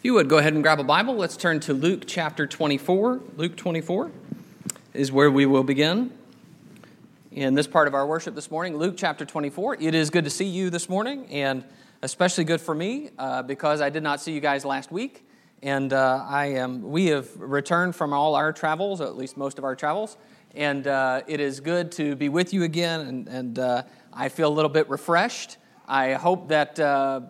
If you would go ahead and grab a Bible, let's turn to Luke chapter 24. Luke 24 is where we will begin in this part of our worship this morning. Luke chapter 24. It is good to see you this morning, and especially good for me uh, because I did not see you guys last week. And uh, I am, we have returned from all our travels, at least most of our travels, and uh, it is good to be with you again. And, and uh, I feel a little bit refreshed. I hope that uh,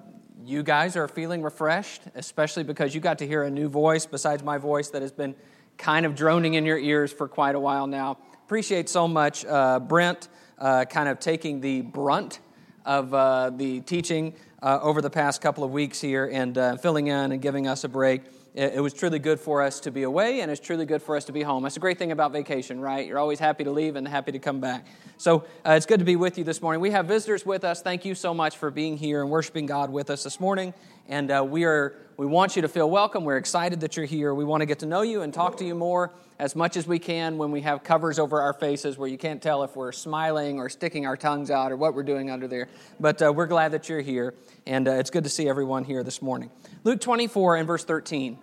you guys are feeling refreshed, especially because you got to hear a new voice besides my voice that has been kind of droning in your ears for quite a while now. Appreciate so much uh, Brent uh, kind of taking the brunt of uh, the teaching uh, over the past couple of weeks here and uh, filling in and giving us a break it was truly good for us to be away and it's truly good for us to be home. That's a great thing about vacation, right? You're always happy to leave and happy to come back. So uh, it's good to be with you this morning. We have visitors with us. Thank you so much for being here and worshiping God with us this morning. And uh, we are we want you to feel welcome. We're excited that you're here. We want to get to know you and talk to you more as much as we can when we have covers over our faces where you can't tell if we're smiling or sticking our tongues out or what we're doing under there. But uh, we're glad that you're here, and uh, it's good to see everyone here this morning. Luke 24 and verse 13.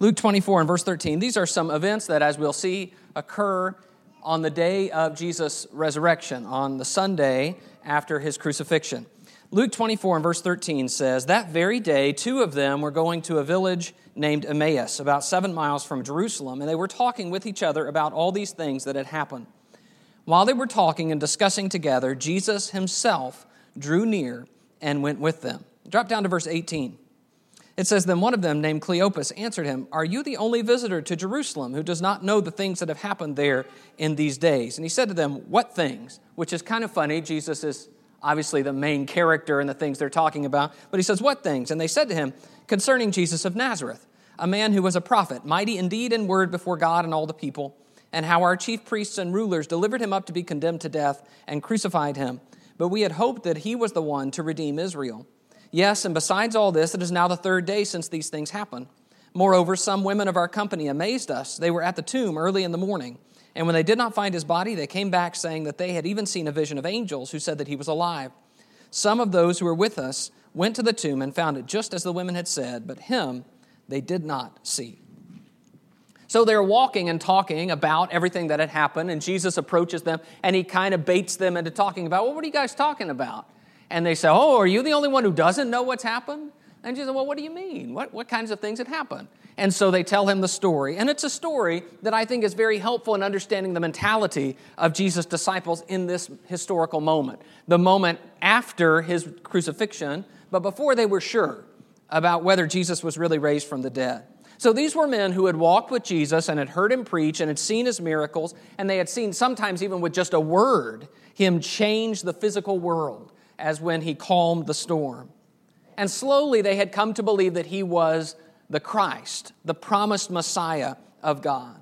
Luke 24 and verse 13. These are some events that, as we'll see, occur on the day of Jesus' resurrection, on the Sunday after his crucifixion. Luke 24 and verse 13 says, That very day, two of them were going to a village named Emmaus, about seven miles from Jerusalem, and they were talking with each other about all these things that had happened. While they were talking and discussing together, Jesus himself drew near and went with them. Drop down to verse 18. It says, Then one of them, named Cleopas, answered him, Are you the only visitor to Jerusalem who does not know the things that have happened there in these days? And he said to them, What things? Which is kind of funny. Jesus is obviously the main character and the things they're talking about. But he says, What things? And they said to him, Concerning Jesus of Nazareth, a man who was a prophet, mighty indeed in word before God and all the people, and how our chief priests and rulers delivered him up to be condemned to death and crucified him. But we had hoped that he was the one to redeem Israel. Yes, and besides all this, it is now the third day since these things happened. Moreover, some women of our company amazed us. They were at the tomb early in the morning. And when they did not find his body, they came back saying that they had even seen a vision of angels who said that he was alive. Some of those who were with us went to the tomb and found it just as the women had said, but him they did not see. So they're walking and talking about everything that had happened, and Jesus approaches them and he kind of baits them into talking about, well, what are you guys talking about? And they say, oh, are you the only one who doesn't know what's happened? And Jesus said, well, what do you mean? What, what kinds of things had happened? And so they tell him the story. And it's a story that I think is very helpful in understanding the mentality of Jesus' disciples in this historical moment. The moment after his crucifixion, but before they were sure about whether Jesus was really raised from the dead. So these were men who had walked with Jesus and had heard him preach and had seen his miracles, and they had seen sometimes even with just a word him change the physical world, as when he calmed the storm. And slowly they had come to believe that he was the Christ, the promised Messiah of God.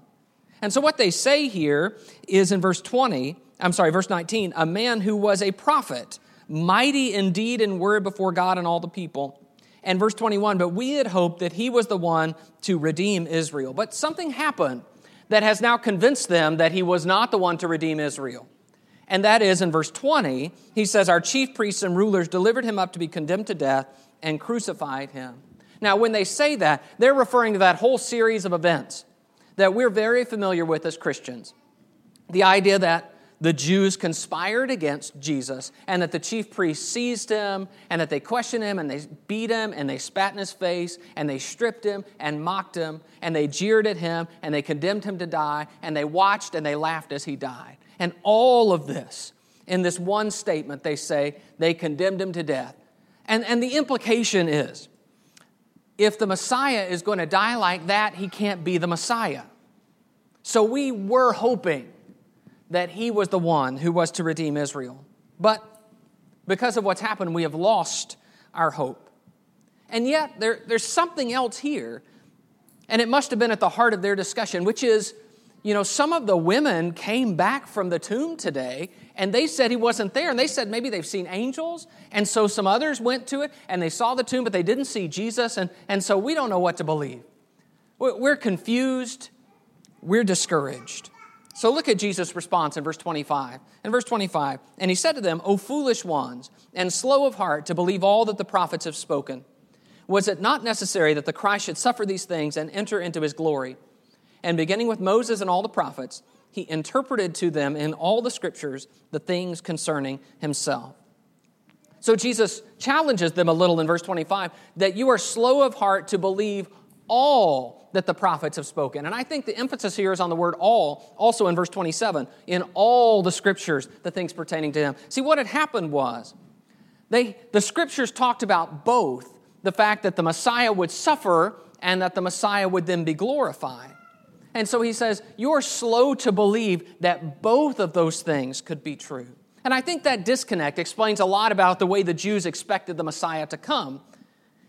And so what they say here is in verse 20, I'm sorry, verse 19, a man who was a prophet, mighty indeed in word before God and all the people. And verse 21, but we had hoped that he was the one to redeem Israel. But something happened that has now convinced them that he was not the one to redeem Israel. And that is in verse 20, he says, Our chief priests and rulers delivered him up to be condemned to death and crucified him. Now, when they say that, they're referring to that whole series of events that we're very familiar with as Christians. The idea that the Jews conspired against Jesus and that the chief priests seized him and that they questioned him and they beat him and they spat in his face and they stripped him and mocked him and they jeered at him and they condemned him to die and they watched and they laughed as he died. And all of this, in this one statement, they say they condemned him to death. And, and the implication is if the Messiah is going to die like that, he can't be the Messiah. So we were hoping that he was the one who was to redeem Israel. But because of what's happened, we have lost our hope. And yet, there, there's something else here, and it must have been at the heart of their discussion, which is you know, some of the women came back from the tomb today and they said he wasn't there. And they said maybe they've seen angels. And so some others went to it and they saw the tomb, but they didn't see Jesus. And, and so we don't know what to believe. We're confused. We're discouraged. So look at Jesus' response in verse 25. In verse 25, and he said to them, O foolish ones, and slow of heart to believe all that the prophets have spoken. Was it not necessary that the Christ should suffer these things and enter into his glory? And beginning with Moses and all the prophets, he interpreted to them in all the scriptures the things concerning himself. So Jesus challenges them a little in verse 25 that you are slow of heart to believe all that the prophets have spoken. And I think the emphasis here is on the word all, also in verse 27, in all the scriptures, the things pertaining to him. See, what had happened was they, the scriptures talked about both the fact that the Messiah would suffer and that the Messiah would then be glorified. And so he says, You're slow to believe that both of those things could be true. And I think that disconnect explains a lot about the way the Jews expected the Messiah to come.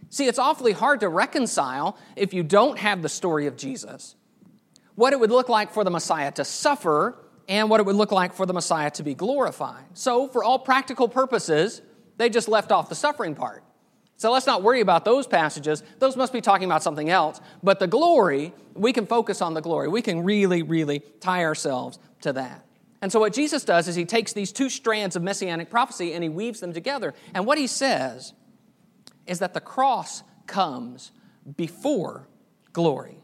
See, it's awfully hard to reconcile if you don't have the story of Jesus, what it would look like for the Messiah to suffer and what it would look like for the Messiah to be glorified. So, for all practical purposes, they just left off the suffering part. So let's not worry about those passages. Those must be talking about something else. But the glory, we can focus on the glory. We can really, really tie ourselves to that. And so what Jesus does is he takes these two strands of messianic prophecy and he weaves them together. And what he says is that the cross comes before glory.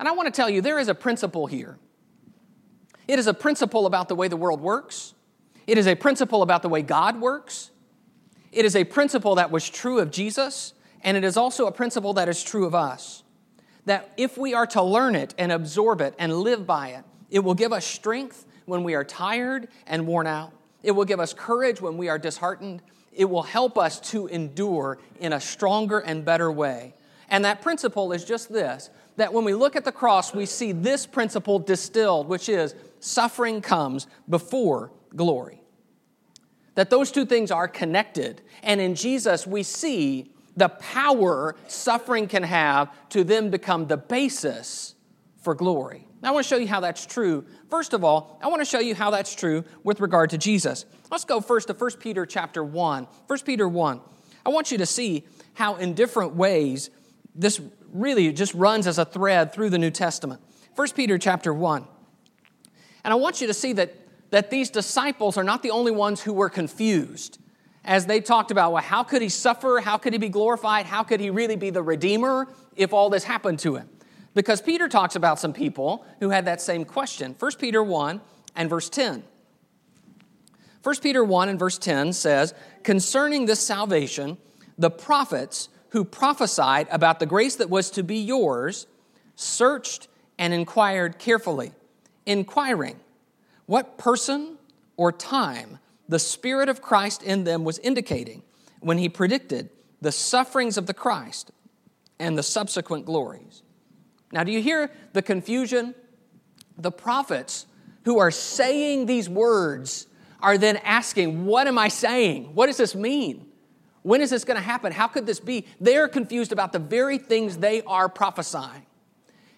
And I want to tell you, there is a principle here. It is a principle about the way the world works, it is a principle about the way God works, it is a principle that was true of Jesus, and it is also a principle that is true of us. That if we are to learn it and absorb it and live by it, it will give us strength when we are tired and worn out. It will give us courage when we are disheartened. It will help us to endure in a stronger and better way. And that principle is just this that when we look at the cross, we see this principle distilled, which is suffering comes before glory that those two things are connected. And in Jesus, we see the power suffering can have to then become the basis for glory. Now, I want to show you how that's true. First of all, I want to show you how that's true with regard to Jesus. Let's go first to 1 Peter chapter 1. 1 Peter 1. I want you to see how in different ways this really just runs as a thread through the New Testament. 1 Peter chapter 1. And I want you to see that that these disciples are not the only ones who were confused as they talked about, well, how could he suffer? How could he be glorified? How could he really be the Redeemer if all this happened to him? Because Peter talks about some people who had that same question. 1 Peter 1 and verse 10. 1 Peter 1 and verse 10 says, Concerning this salvation, the prophets who prophesied about the grace that was to be yours searched and inquired carefully, inquiring what person or time the Spirit of Christ in them was indicating when he predicted the sufferings of the Christ and the subsequent glories. Now, do you hear the confusion? The prophets who are saying these words are then asking, What am I saying? What does this mean? When is this going to happen? How could this be? They're confused about the very things they are prophesying.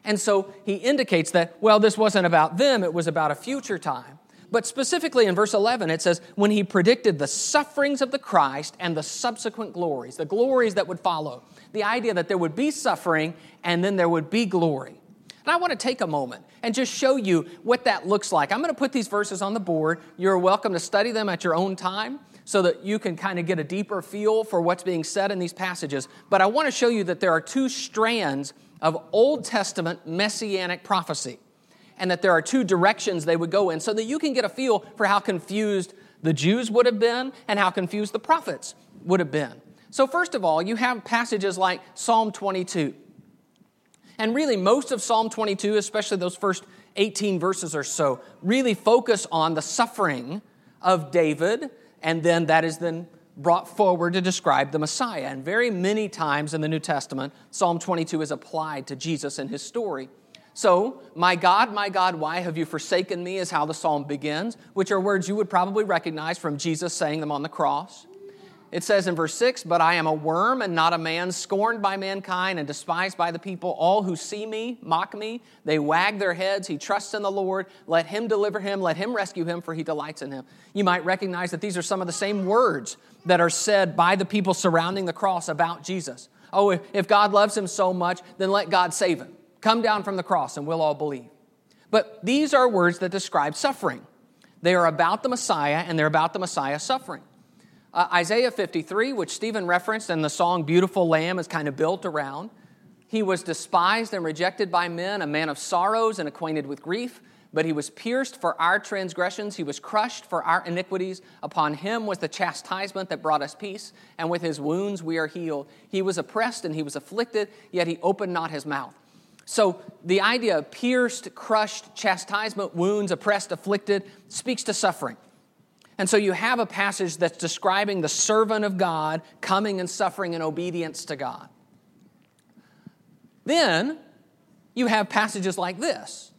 And so he indicates that, well, this wasn't about them, it was about a future time. But specifically in verse 11, it says, when he predicted the sufferings of the Christ and the subsequent glories, the glories that would follow, the idea that there would be suffering and then there would be glory. And I want to take a moment and just show you what that looks like. I'm going to put these verses on the board. You're welcome to study them at your own time so that you can kind of get a deeper feel for what's being said in these passages. But I want to show you that there are two strands of Old Testament messianic prophecy, and that there are two directions they would go in so that you can get a feel for how confused the Jews would have been and how confused the prophets would have been. So, first of all, you have passages like Psalm 22. And really, most of Psalm 22, especially those first 18 verses or so, really focus on the suffering of David, and then that is then brought forward to describe the Messiah. And very many times in the New Testament, Psalm 22 is applied to Jesus and his story. So, my God, my God, why have you forsaken me, is how the psalm begins, which are words you would probably recognize from Jesus saying them on the cross. It says in verse 6 But I am a worm and not a man, scorned by mankind and despised by the people. All who see me mock me. They wag their heads. He trusts in the Lord. Let him deliver him. Let him rescue him, for he delights in him. You might recognize that these are some of the same words that are said by the people surrounding the cross about Jesus. Oh, if God loves him so much, then let God save him. Come down from the cross and we'll all believe. But these are words that describe suffering. They are about the Messiah and they're about the Messiah suffering. Uh, Isaiah 53, which Stephen referenced, and the song Beautiful Lamb is kind of built around. He was despised and rejected by men, a man of sorrows and acquainted with grief. But he was pierced for our transgressions, he was crushed for our iniquities. Upon him was the chastisement that brought us peace, and with his wounds we are healed. He was oppressed and he was afflicted, yet he opened not his mouth. So the idea of pierced, crushed, chastisement, wounds, oppressed, afflicted speaks to suffering. And so you have a passage that's describing the servant of God coming and suffering in obedience to God. Then you have passages like this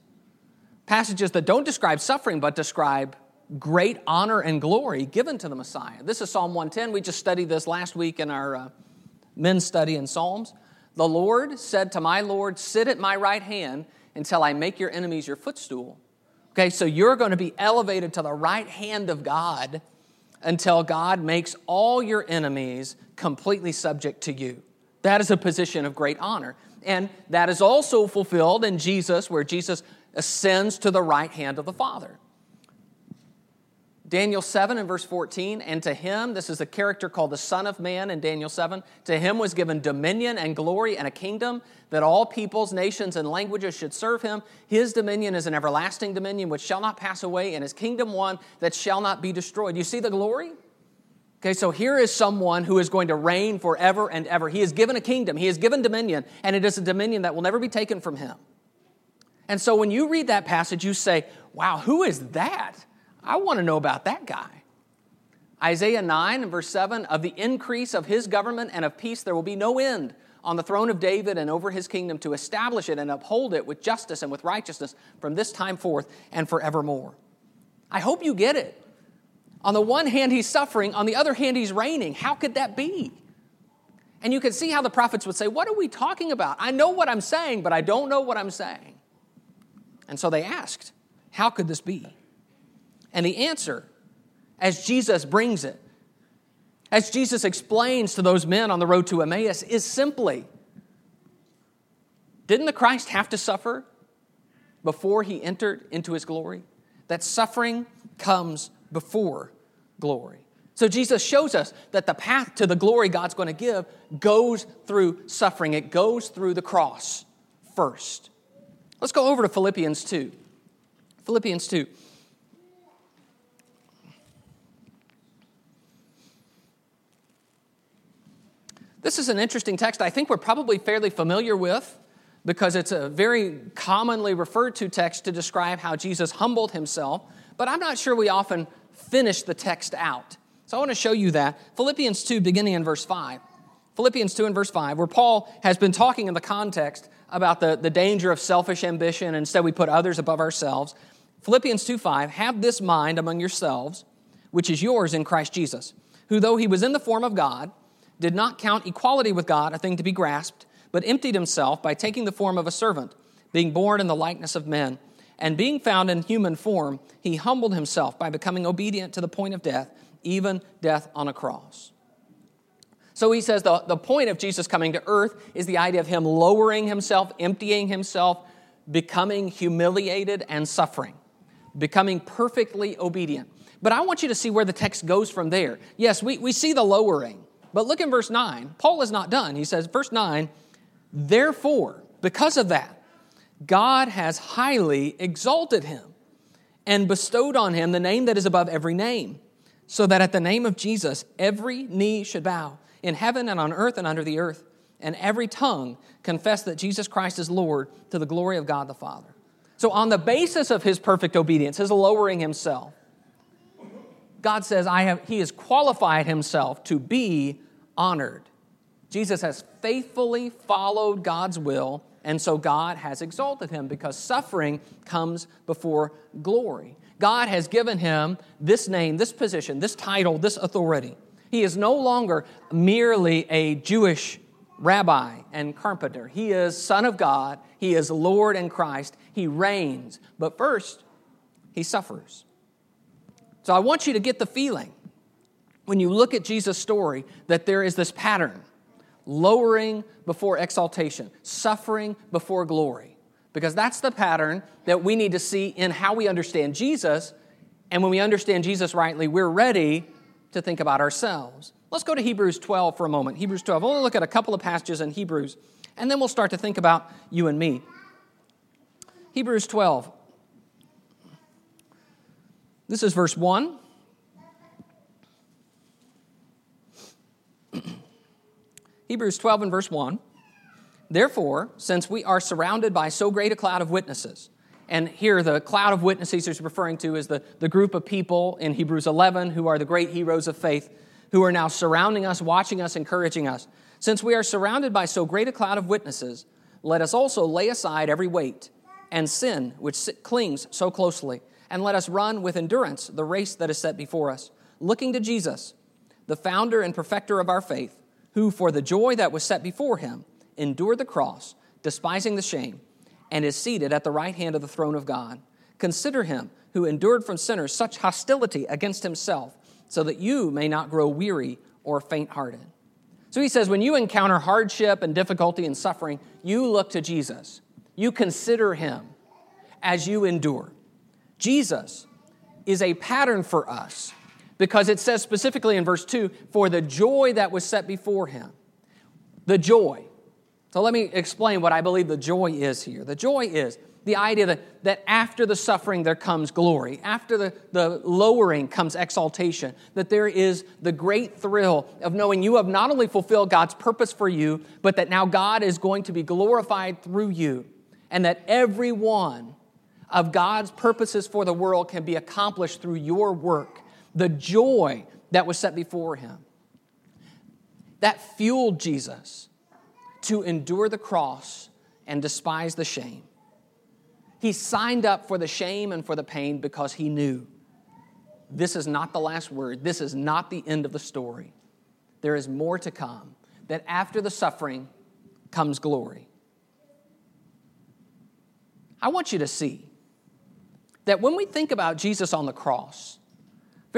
passages that don't describe suffering but describe great honor and glory given to the Messiah. This is Psalm 110. We just studied this last week in our uh, men's study in Psalms. The Lord said to my Lord, Sit at my right hand until I make your enemies your footstool. Okay, so you're going to be elevated to the right hand of God until God makes all your enemies completely subject to you. That is a position of great honor. And that is also fulfilled in Jesus, where Jesus ascends to the right hand of the Father. Daniel 7 and verse 14, and to him, this is a character called the Son of Man in Daniel 7, to him was given dominion and glory and a kingdom that all peoples, nations, and languages should serve him. His dominion is an everlasting dominion which shall not pass away, and his kingdom one that shall not be destroyed. You see the glory? Okay, so here is someone who is going to reign forever and ever. He is given a kingdom, he is given dominion, and it is a dominion that will never be taken from him. And so when you read that passage, you say, wow, who is that? I want to know about that guy. Isaiah 9 and verse 7 Of the increase of his government and of peace there will be no end on the throne of David and over his kingdom to establish it and uphold it with justice and with righteousness from this time forth and forevermore. I hope you get it. On the one hand, he's suffering, on the other hand, he's reigning. How could that be? And you can see how the prophets would say, What are we talking about? I know what I'm saying, but I don't know what I'm saying. And so they asked, How could this be? And the answer, as Jesus brings it, as Jesus explains to those men on the road to Emmaus, is simply Didn't the Christ have to suffer before he entered into his glory? That suffering comes before glory. So Jesus shows us that the path to the glory God's going to give goes through suffering, it goes through the cross first. Let's go over to Philippians 2. Philippians 2. This is an interesting text I think we're probably fairly familiar with because it's a very commonly referred to text to describe how Jesus humbled himself, but I'm not sure we often finish the text out. So I want to show you that. Philippians 2, beginning in verse 5. Philippians 2 and verse 5, where Paul has been talking in the context about the, the danger of selfish ambition, and instead we put others above ourselves. Philippians 2 5, have this mind among yourselves, which is yours in Christ Jesus, who, though he was in the form of God, did not count equality with God a thing to be grasped, but emptied himself by taking the form of a servant, being born in the likeness of men. And being found in human form, he humbled himself by becoming obedient to the point of death, even death on a cross. So he says the, the point of Jesus coming to earth is the idea of him lowering himself, emptying himself, becoming humiliated and suffering, becoming perfectly obedient. But I want you to see where the text goes from there. Yes, we, we see the lowering, but look in verse 9. Paul is not done. He says, verse 9, therefore, because of that, God has highly exalted him and bestowed on him the name that is above every name, so that at the name of Jesus every knee should bow in heaven and on earth and under the earth, and every tongue confess that Jesus Christ is Lord to the glory of God the Father. So, on the basis of his perfect obedience, his lowering himself, God says, I have, He has qualified Himself to be honored. Jesus has faithfully followed God's will, and so God has exalted him because suffering comes before glory. God has given him this name, this position, this title, this authority. He is no longer merely a Jewish rabbi and carpenter. He is Son of God. He is Lord and Christ. He reigns. But first, he suffers. So I want you to get the feeling when you look at Jesus' story that there is this pattern lowering before exaltation, suffering before glory. Because that's the pattern that we need to see in how we understand Jesus. And when we understand Jesus rightly, we're ready to think about ourselves. Let's go to Hebrews 12 for a moment. Hebrews 12. We'll look at a couple of passages in Hebrews, and then we'll start to think about you and me. Hebrews 12. This is verse 1. Hebrews 12 and verse 1. Therefore, since we are surrounded by so great a cloud of witnesses, and here the cloud of witnesses he's referring to is the, the group of people in Hebrews 11 who are the great heroes of faith, who are now surrounding us, watching us, encouraging us. Since we are surrounded by so great a cloud of witnesses, let us also lay aside every weight and sin which clings so closely, and let us run with endurance the race that is set before us, looking to Jesus, the founder and perfecter of our faith, who for the joy that was set before him endured the cross, despising the shame, and is seated at the right hand of the throne of God. Consider him who endured from sinners such hostility against himself, so that you may not grow weary or faint hearted. So he says, when you encounter hardship and difficulty and suffering, you look to Jesus. You consider him as you endure. Jesus is a pattern for us because it says specifically in verse 2 for the joy that was set before him. The joy. So let me explain what I believe the joy is here. The joy is the idea that, that after the suffering there comes glory, after the, the lowering comes exaltation, that there is the great thrill of knowing you have not only fulfilled God's purpose for you, but that now God is going to be glorified through you, and that every one of God's purposes for the world can be accomplished through your work. The joy that was set before him. That fueled Jesus to endure the cross and despise the shame. He signed up for the shame and for the pain because he knew this is not the last word, this is not the end of the story. There is more to come, that after the suffering comes glory. I want you to see that when we think about Jesus on the cross,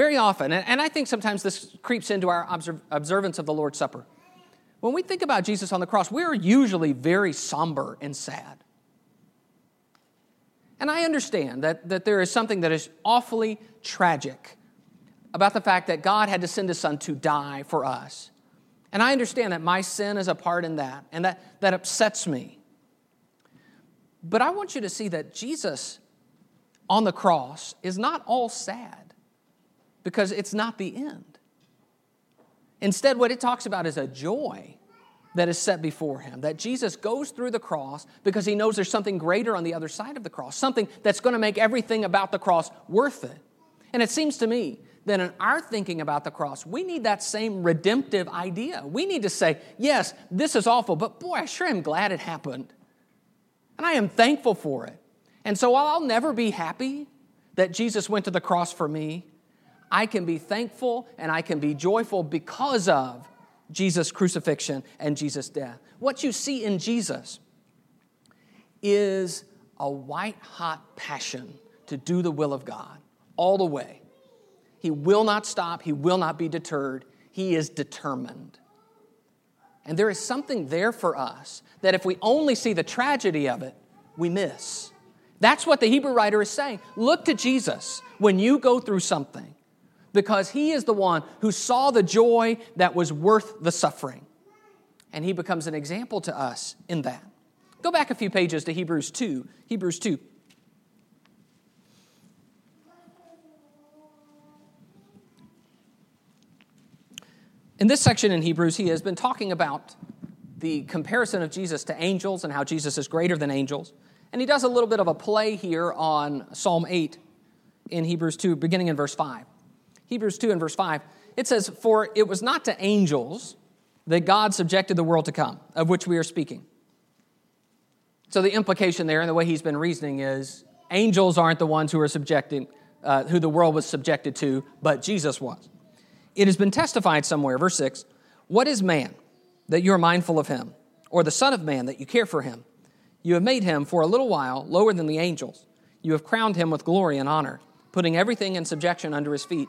very often, and I think sometimes this creeps into our observance of the Lord's Supper, when we think about Jesus on the cross, we're usually very somber and sad. And I understand that, that there is something that is awfully tragic about the fact that God had to send his son to die for us. And I understand that my sin is a part in that, and that, that upsets me. But I want you to see that Jesus on the cross is not all sad because it's not the end. Instead, what it talks about is a joy that is set before him. That Jesus goes through the cross because he knows there's something greater on the other side of the cross, something that's going to make everything about the cross worth it. And it seems to me that in our thinking about the cross, we need that same redemptive idea. We need to say, yes, this is awful, but boy, I sure am glad it happened. And I am thankful for it. And so while I'll never be happy that Jesus went to the cross for me, I can be thankful and I can be joyful because of Jesus' crucifixion and Jesus' death. What you see in Jesus is a white hot passion to do the will of God all the way. He will not stop, he will not be deterred, he is determined. And there is something there for us that if we only see the tragedy of it, we miss. That's what the Hebrew writer is saying. Look to Jesus when you go through something because he is the one who saw the joy that was worth the suffering. And he becomes an example to us in that. Go back a few pages to Hebrews 2. Hebrews 2. In this section in Hebrews, he has been talking about the comparison of Jesus to angels and how Jesus is greater than angels. And he does a little bit of a play here on Psalm 8 in Hebrews 2, beginning in verse 5. Hebrews 2 and verse 5, it says, For it was not to angels that God subjected the world to come, of which we are speaking. So the implication there, and the way he's been reasoning, is angels aren't the ones who are subjecting, uh, who the world was subjected to, but Jesus was. It has been testified somewhere, verse 6 What is man that you are mindful of him, or the Son of Man that you care for him? You have made him for a little while lower than the angels. You have crowned him with glory and honor, putting everything in subjection under his feet.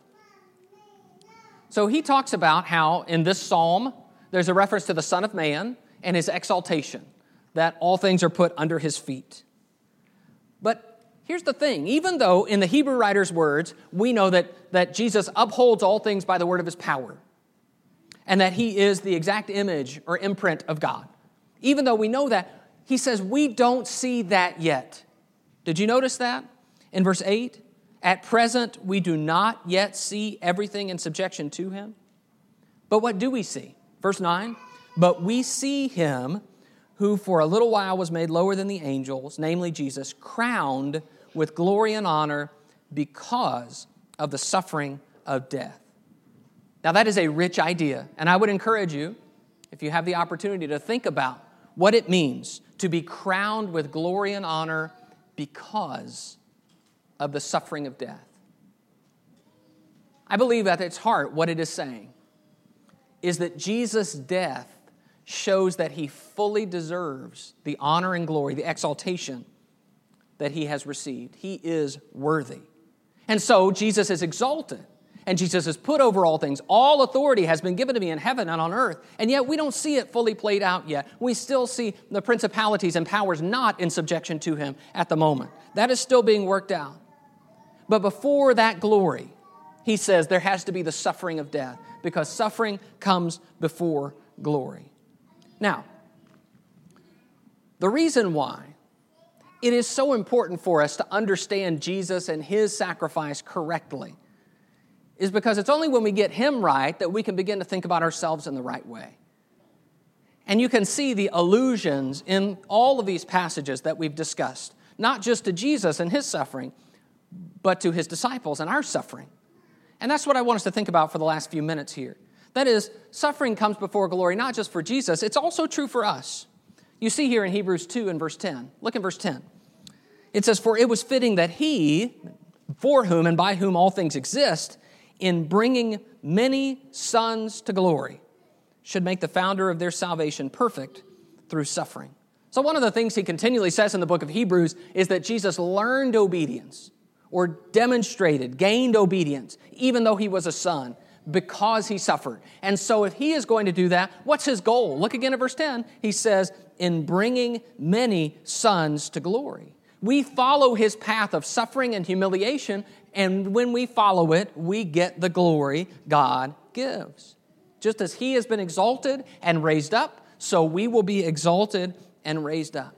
So he talks about how in this psalm there's a reference to the Son of Man and his exaltation, that all things are put under his feet. But here's the thing even though in the Hebrew writer's words, we know that, that Jesus upholds all things by the word of his power, and that he is the exact image or imprint of God, even though we know that, he says we don't see that yet. Did you notice that? In verse 8, at present, we do not yet see everything in subjection to him. But what do we see? Verse 9, but we see him who for a little while was made lower than the angels, namely Jesus, crowned with glory and honor because of the suffering of death. Now, that is a rich idea, and I would encourage you, if you have the opportunity, to think about what it means to be crowned with glory and honor because of the suffering of death. I believe at its heart, what it is saying is that Jesus' death shows that he fully deserves the honor and glory, the exaltation that he has received. He is worthy. And so Jesus is exalted. And Jesus is put over all things. All authority has been given to me in heaven and on earth. And yet we don't see it fully played out yet. We still see the principalities and powers not in subjection to him at the moment. That is still being worked out. But before that glory, he says there has to be the suffering of death because suffering comes before glory. Now, the reason why it is so important for us to understand Jesus and his sacrifice correctly is because it's only when we get him right that we can begin to think about ourselves in the right way. And you can see the allusions in all of these passages that we've discussed, not just to Jesus and his suffering, but to his disciples and our suffering. And that's what I want us to think about for the last few minutes here. That is, suffering comes before glory, not just for Jesus, it's also true for us. You see here in Hebrews 2 and verse 10. Look in verse 10. It says, For it was fitting that he, for whom and by whom all things exist, in bringing many sons to glory, should make the founder of their salvation perfect through suffering. So, one of the things he continually says in the book of Hebrews is that Jesus learned obedience or demonstrated, gained obedience, even though he was a son, because he suffered. And so, if he is going to do that, what's his goal? Look again at verse 10. He says, In bringing many sons to glory. We follow his path of suffering and humiliation, and when we follow it, we get the glory God gives. Just as he has been exalted and raised up, so we will be exalted and raised up.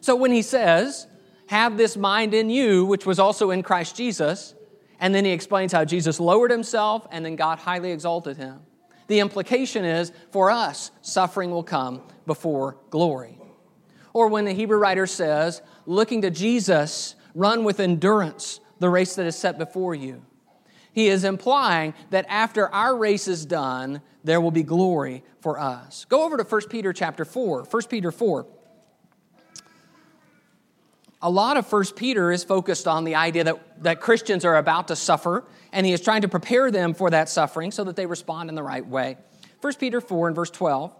So when he says, have this mind in you, which was also in Christ Jesus. And then he explains how Jesus lowered himself and then God highly exalted him. The implication is for us, suffering will come before glory. Or when the Hebrew writer says, looking to Jesus, run with endurance the race that is set before you. He is implying that after our race is done, there will be glory for us. Go over to 1 Peter chapter 4. 1 Peter 4 a lot of First Peter is focused on the idea that, that Christians are about to suffer, and he is trying to prepare them for that suffering so that they respond in the right way. 1 Peter 4 and verse 12.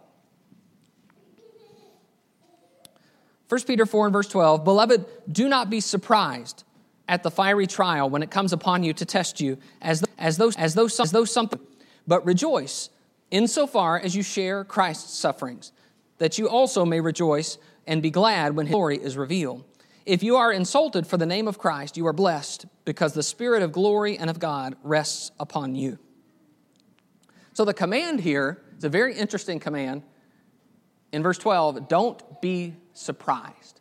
1 Peter 4 and verse 12, Beloved, do not be surprised at the fiery trial when it comes upon you to test you, as though, as though, as though, as though something, but rejoice insofar as you share Christ's sufferings, that you also may rejoice and be glad when his glory is revealed. If you are insulted for the name of Christ, you are blessed because the Spirit of glory and of God rests upon you. So the command here is a very interesting command. In verse 12, don't be surprised.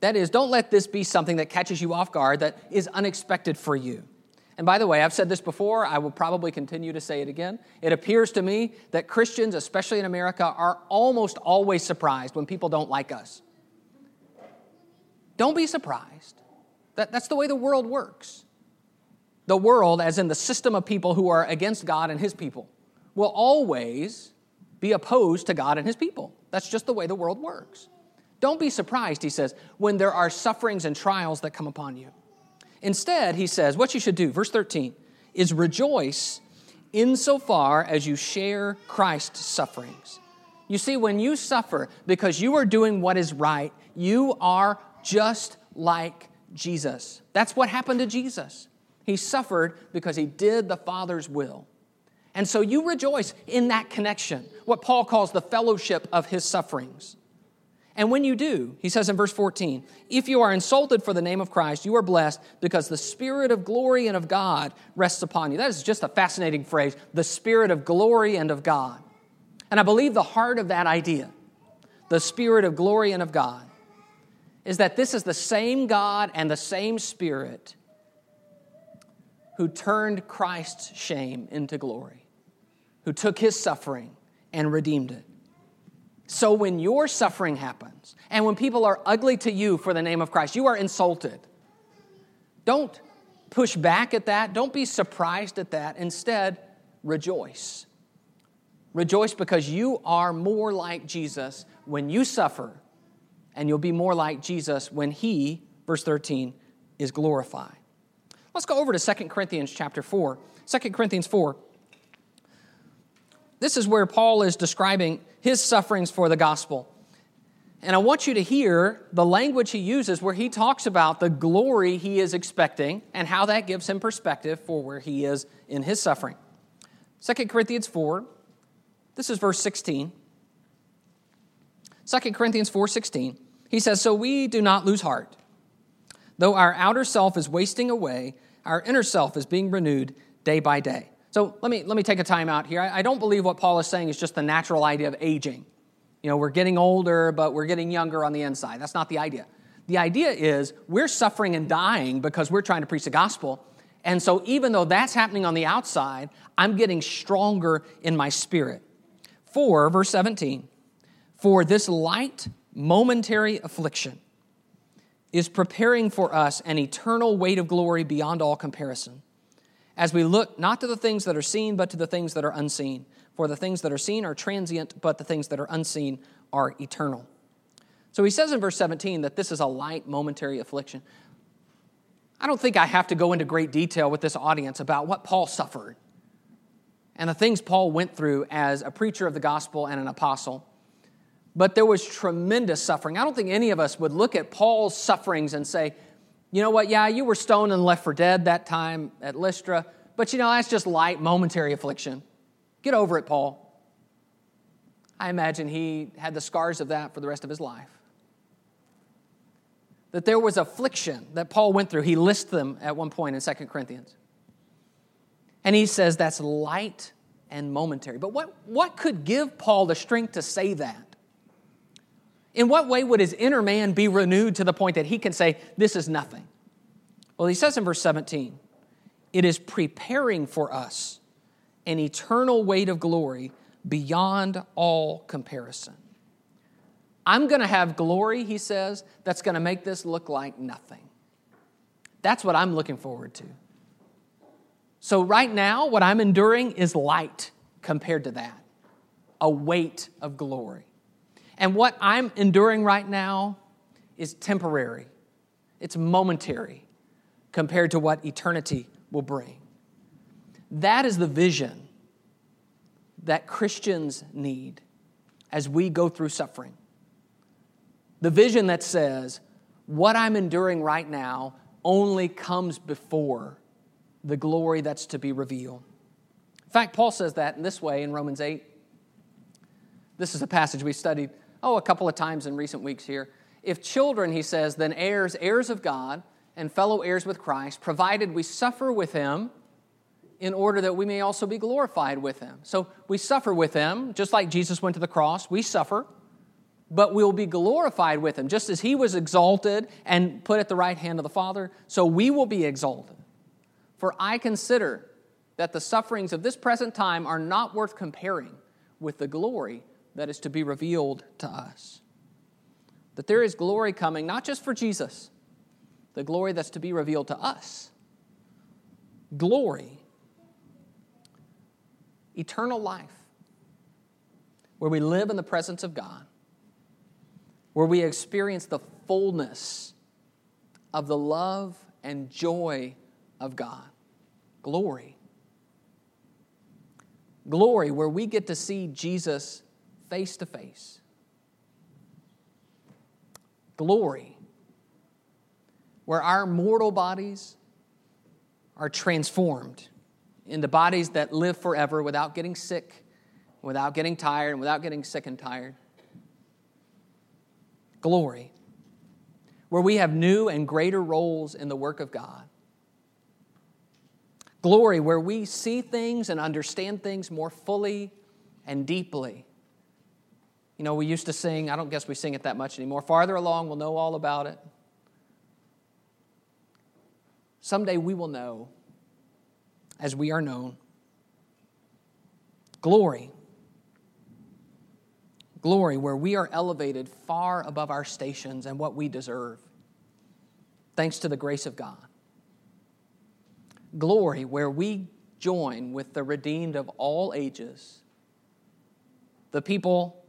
That is, don't let this be something that catches you off guard, that is unexpected for you. And by the way, I've said this before, I will probably continue to say it again. It appears to me that Christians, especially in America, are almost always surprised when people don't like us. Don't be surprised. That, that's the way the world works. The world, as in the system of people who are against God and His people, will always be opposed to God and His people. That's just the way the world works. Don't be surprised, he says, when there are sufferings and trials that come upon you. Instead, he says, what you should do, verse 13, is rejoice insofar as you share Christ's sufferings. You see, when you suffer because you are doing what is right, you are just like Jesus. That's what happened to Jesus. He suffered because he did the Father's will. And so you rejoice in that connection, what Paul calls the fellowship of his sufferings. And when you do, he says in verse 14, if you are insulted for the name of Christ, you are blessed because the Spirit of glory and of God rests upon you. That is just a fascinating phrase the Spirit of glory and of God. And I believe the heart of that idea, the Spirit of glory and of God, is that this is the same God and the same Spirit who turned Christ's shame into glory, who took his suffering and redeemed it. So when your suffering happens, and when people are ugly to you for the name of Christ, you are insulted. Don't push back at that. Don't be surprised at that. Instead, rejoice. Rejoice because you are more like Jesus when you suffer, and you'll be more like Jesus when he, verse 13, is glorified. Let's go over to 2 Corinthians chapter 4. 2 Corinthians 4. This is where Paul is describing his sufferings for the gospel. And I want you to hear the language he uses where he talks about the glory he is expecting and how that gives him perspective for where he is in his suffering. 2 Corinthians 4, this is verse 16. 2 Corinthians 4:16. He says, "So we do not lose heart. Though our outer self is wasting away, our inner self is being renewed day by day." So let me, let me take a time out here. I, I don't believe what Paul is saying is just the natural idea of aging. You know, we're getting older, but we're getting younger on the inside. That's not the idea. The idea is we're suffering and dying because we're trying to preach the gospel. And so, even though that's happening on the outside, I'm getting stronger in my spirit. For, verse 17 For this light, momentary affliction is preparing for us an eternal weight of glory beyond all comparison as we look not to the things that are seen, but to the things that are unseen. For the things that are seen are transient, but the things that are unseen are eternal. So he says in verse 17 that this is a light, momentary affliction. I don't think I have to go into great detail with this audience about what Paul suffered and the things Paul went through as a preacher of the gospel and an apostle. But there was tremendous suffering. I don't think any of us would look at Paul's sufferings and say, you know what? Yeah, you were stoned and left for dead that time at Lystra, but you know, that's just light, momentary affliction. Get over it, Paul. I imagine he had the scars of that for the rest of his life. That there was affliction that Paul went through. He lists them at one point in 2 Corinthians. And he says that's light and momentary. But what, what could give Paul the strength to say that? In what way would his inner man be renewed to the point that he can say, This is nothing? Well, he says in verse 17, It is preparing for us an eternal weight of glory beyond all comparison. I'm going to have glory, he says, that's going to make this look like nothing. That's what I'm looking forward to. So, right now, what I'm enduring is light compared to that a weight of glory. And what I'm enduring right now is temporary, it's momentary compared to what eternity will bring. That is the vision that Christians need as we go through suffering. The vision that says, what I'm enduring right now only comes before the glory that's to be revealed. In fact, Paul says that in this way in Romans 8. This is a passage we studied oh, a couple of times in recent weeks here. If children, he says, then heirs, heirs of God, and fellow heirs with Christ, provided we suffer with him in order that we may also be glorified with him. So we suffer with him, just like Jesus went to the cross, we suffer, but we'll be glorified with him. Just as he was exalted and put at the right hand of the Father, so we will be exalted. For I consider that the sufferings of this present time are not worth comparing with the glory that is to be revealed to us. That there is glory coming, not just for Jesus, the glory that's to be revealed to us. Glory, eternal life, where we live in the presence of God, where we experience the fullness of the love and joy of God. Glory. Glory, where we get to see Jesus face to face. Glory, where our mortal bodies are transformed into bodies that live forever without getting sick, without getting tired, and without getting sick and tired. Glory, where we have new and greater roles in the work of God. Glory, where we see things and understand things more fully and deeply. You know, we used to sing, I don't guess we sing it that much anymore. Farther along, we'll know all about it. Someday we will know as we are known. Glory. Glory, where we are elevated far above our stations and what we deserve, thanks to the grace of God. Glory, where we join with the redeemed of all ages, the people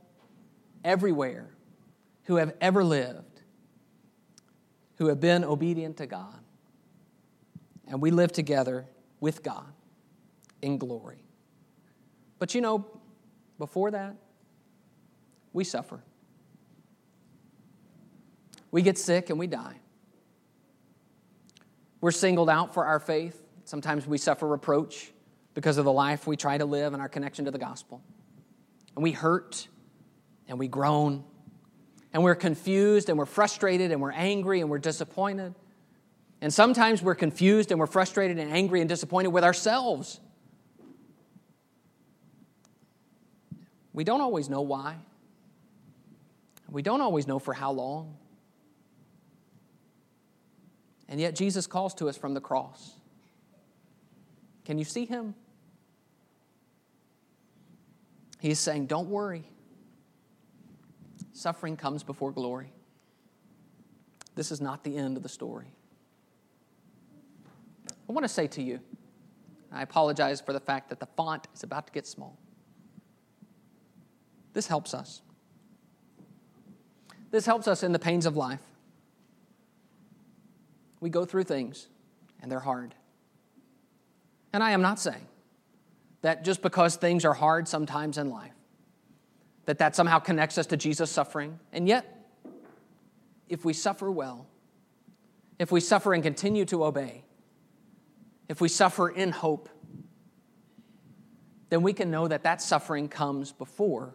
everywhere who have ever lived, who have been obedient to God. And we live together with God in glory. But you know, before that, we suffer. We get sick and we die. We're singled out for our faith. Sometimes we suffer reproach because of the life we try to live and our connection to the gospel. And we hurt and we groan and we're confused and we're frustrated and we're angry and we're disappointed. And sometimes we're confused and we're frustrated and angry and disappointed with ourselves. We don't always know why. We don't always know for how long. And yet Jesus calls to us from the cross. Can you see him? He's saying, Don't worry. Suffering comes before glory. This is not the end of the story. I want to say to you, I apologize for the fact that the font is about to get small. This helps us. This helps us in the pains of life. We go through things, and they're hard. And I am not saying that just because things are hard sometimes in life, that that somehow connects us to Jesus' suffering. And yet, if we suffer well, if we suffer and continue to obey, if we suffer in hope, then we can know that that suffering comes before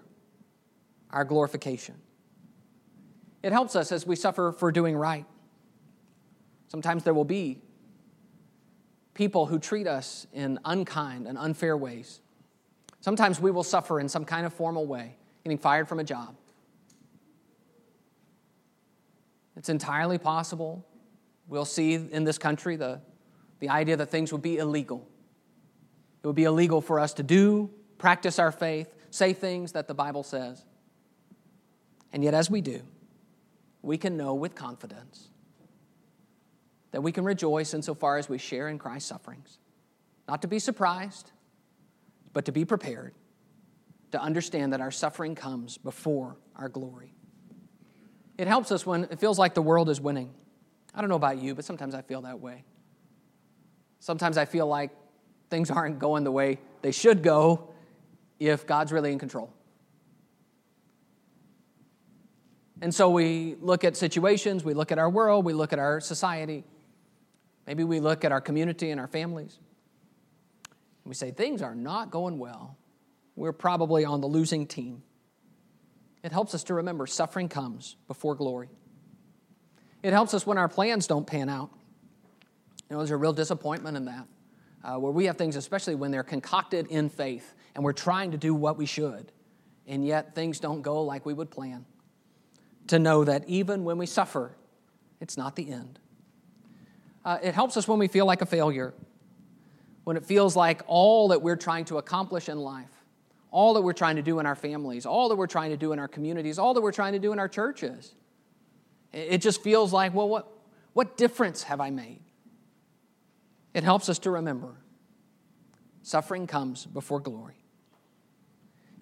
our glorification. It helps us as we suffer for doing right. Sometimes there will be people who treat us in unkind and unfair ways. Sometimes we will suffer in some kind of formal way, getting fired from a job. It's entirely possible. We'll see in this country the the idea that things would be illegal. It would be illegal for us to do, practice our faith, say things that the Bible says. And yet, as we do, we can know with confidence that we can rejoice insofar as we share in Christ's sufferings. Not to be surprised, but to be prepared to understand that our suffering comes before our glory. It helps us when it feels like the world is winning. I don't know about you, but sometimes I feel that way. Sometimes I feel like things aren't going the way they should go if God's really in control. And so we look at situations, we look at our world, we look at our society, maybe we look at our community and our families. And we say, things are not going well. We're probably on the losing team. It helps us to remember suffering comes before glory. It helps us when our plans don't pan out. You know, there's a real disappointment in that, uh, where we have things, especially when they're concocted in faith and we're trying to do what we should, and yet things don't go like we would plan. To know that even when we suffer, it's not the end. Uh, it helps us when we feel like a failure, when it feels like all that we're trying to accomplish in life, all that we're trying to do in our families, all that we're trying to do in our communities, all that we're trying to do in our churches. It just feels like, well, what, what difference have I made? It helps us to remember suffering comes before glory.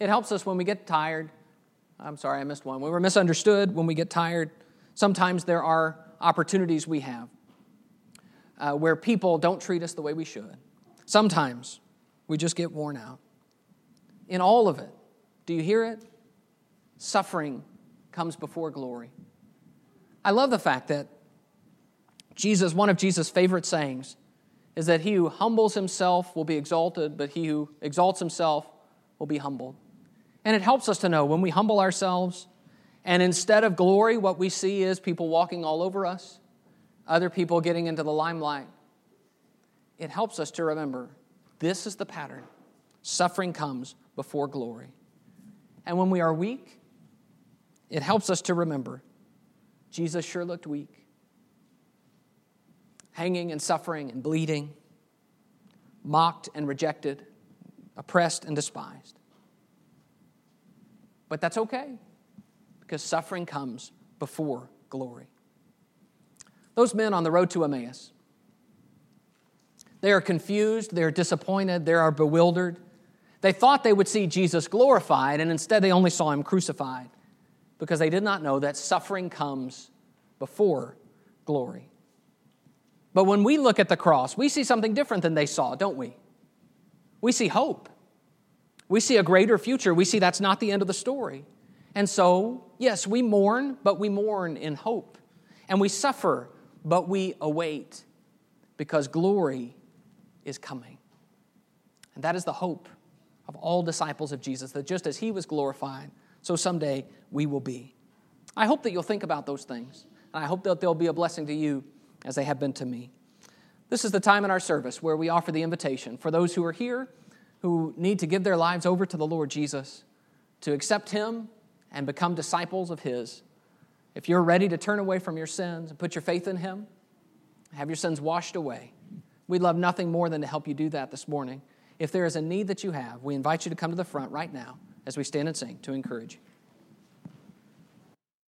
It helps us when we get tired. I'm sorry, I missed one. When we're misunderstood, when we get tired, sometimes there are opportunities we have uh, where people don't treat us the way we should. Sometimes we just get worn out. In all of it. Do you hear it? Suffering comes before glory. I love the fact that Jesus, one of Jesus' favorite sayings, is that he who humbles himself will be exalted, but he who exalts himself will be humbled. And it helps us to know when we humble ourselves, and instead of glory, what we see is people walking all over us, other people getting into the limelight. It helps us to remember this is the pattern. Suffering comes before glory. And when we are weak, it helps us to remember Jesus sure looked weak, hanging and suffering and bleeding, mocked and rejected, oppressed and despised. But that's okay because suffering comes before glory. Those men on the road to Emmaus, they are confused, they're disappointed, they are bewildered. They thought they would see Jesus glorified, and instead they only saw him crucified because they did not know that suffering comes before glory. But when we look at the cross, we see something different than they saw, don't we? We see hope. We see a greater future. We see that's not the end of the story. And so, yes, we mourn, but we mourn in hope. And we suffer, but we await because glory is coming. And that is the hope of all disciples of Jesus, that just as he was glorified, so someday we will be. I hope that you'll think about those things. And I hope that they'll be a blessing to you as they have been to me. This is the time in our service where we offer the invitation for those who are here who need to give their lives over to the Lord Jesus, to accept Him and become disciples of His. If you're ready to turn away from your sins and put your faith in Him, have your sins washed away, we'd love nothing more than to help you do that this morning. If there is a need that you have, we invite you to come to the front right now as we stand and sing to encourage you.